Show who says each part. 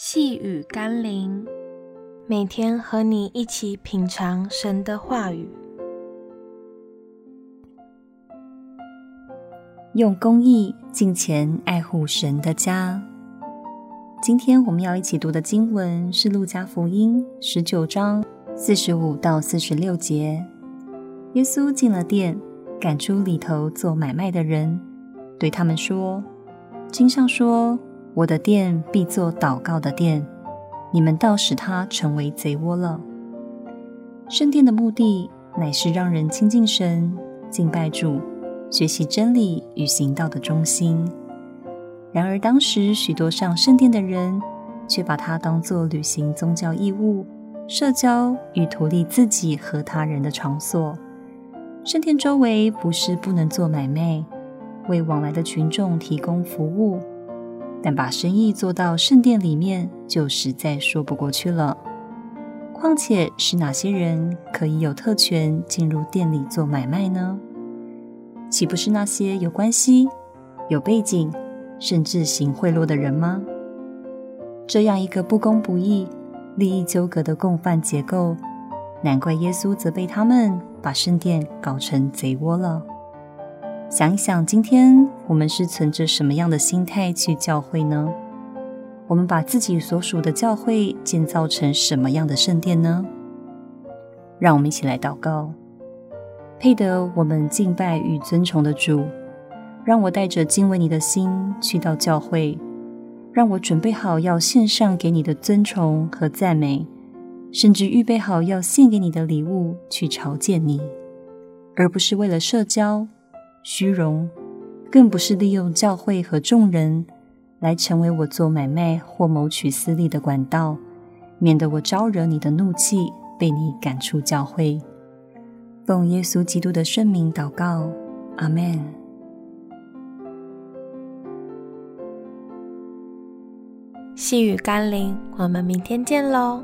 Speaker 1: 细雨甘霖，每天和你一起品尝神的话语，
Speaker 2: 用公义、敬虔爱护神的家。今天我们要一起读的经文是《路加福音》十九章四十五到四十六节。耶稣进了店，赶出里头做买卖的人，对他们说：“经上说。”我的殿必作祷告的殿，你们倒使它成为贼窝了。圣殿的目的乃是让人亲近神、敬拜主、学习真理与行道的中心。然而，当时许多上圣殿的人，却把它当作履行宗教义务、社交与图利自己和他人的场所。圣殿周围不是不能做买卖，为往来的群众提供服务。但把生意做到圣殿里面，就实在说不过去了。况且是哪些人可以有特权进入店里做买卖呢？岂不是那些有关系、有背景，甚至行贿赂的人吗？这样一个不公不义、利益纠葛的共犯结构，难怪耶稣责备他们把圣殿搞成贼窝了。想一想，今天我们是存着什么样的心态去教会呢？我们把自己所属的教会建造成什么样的圣殿呢？让我们一起来祷告，配得我们敬拜与尊崇的主，让我带着敬畏你的心去到教会，让我准备好要献上给你的尊崇和赞美，甚至预备好要献给你的礼物去朝见你，而不是为了社交。虚荣，更不是利用教会和众人来成为我做买卖或谋取私利的管道，免得我招惹你的怒气，被你赶出教会。奉耶稣基督的圣名祷告，阿门。
Speaker 1: 细雨甘霖，我们明天见喽。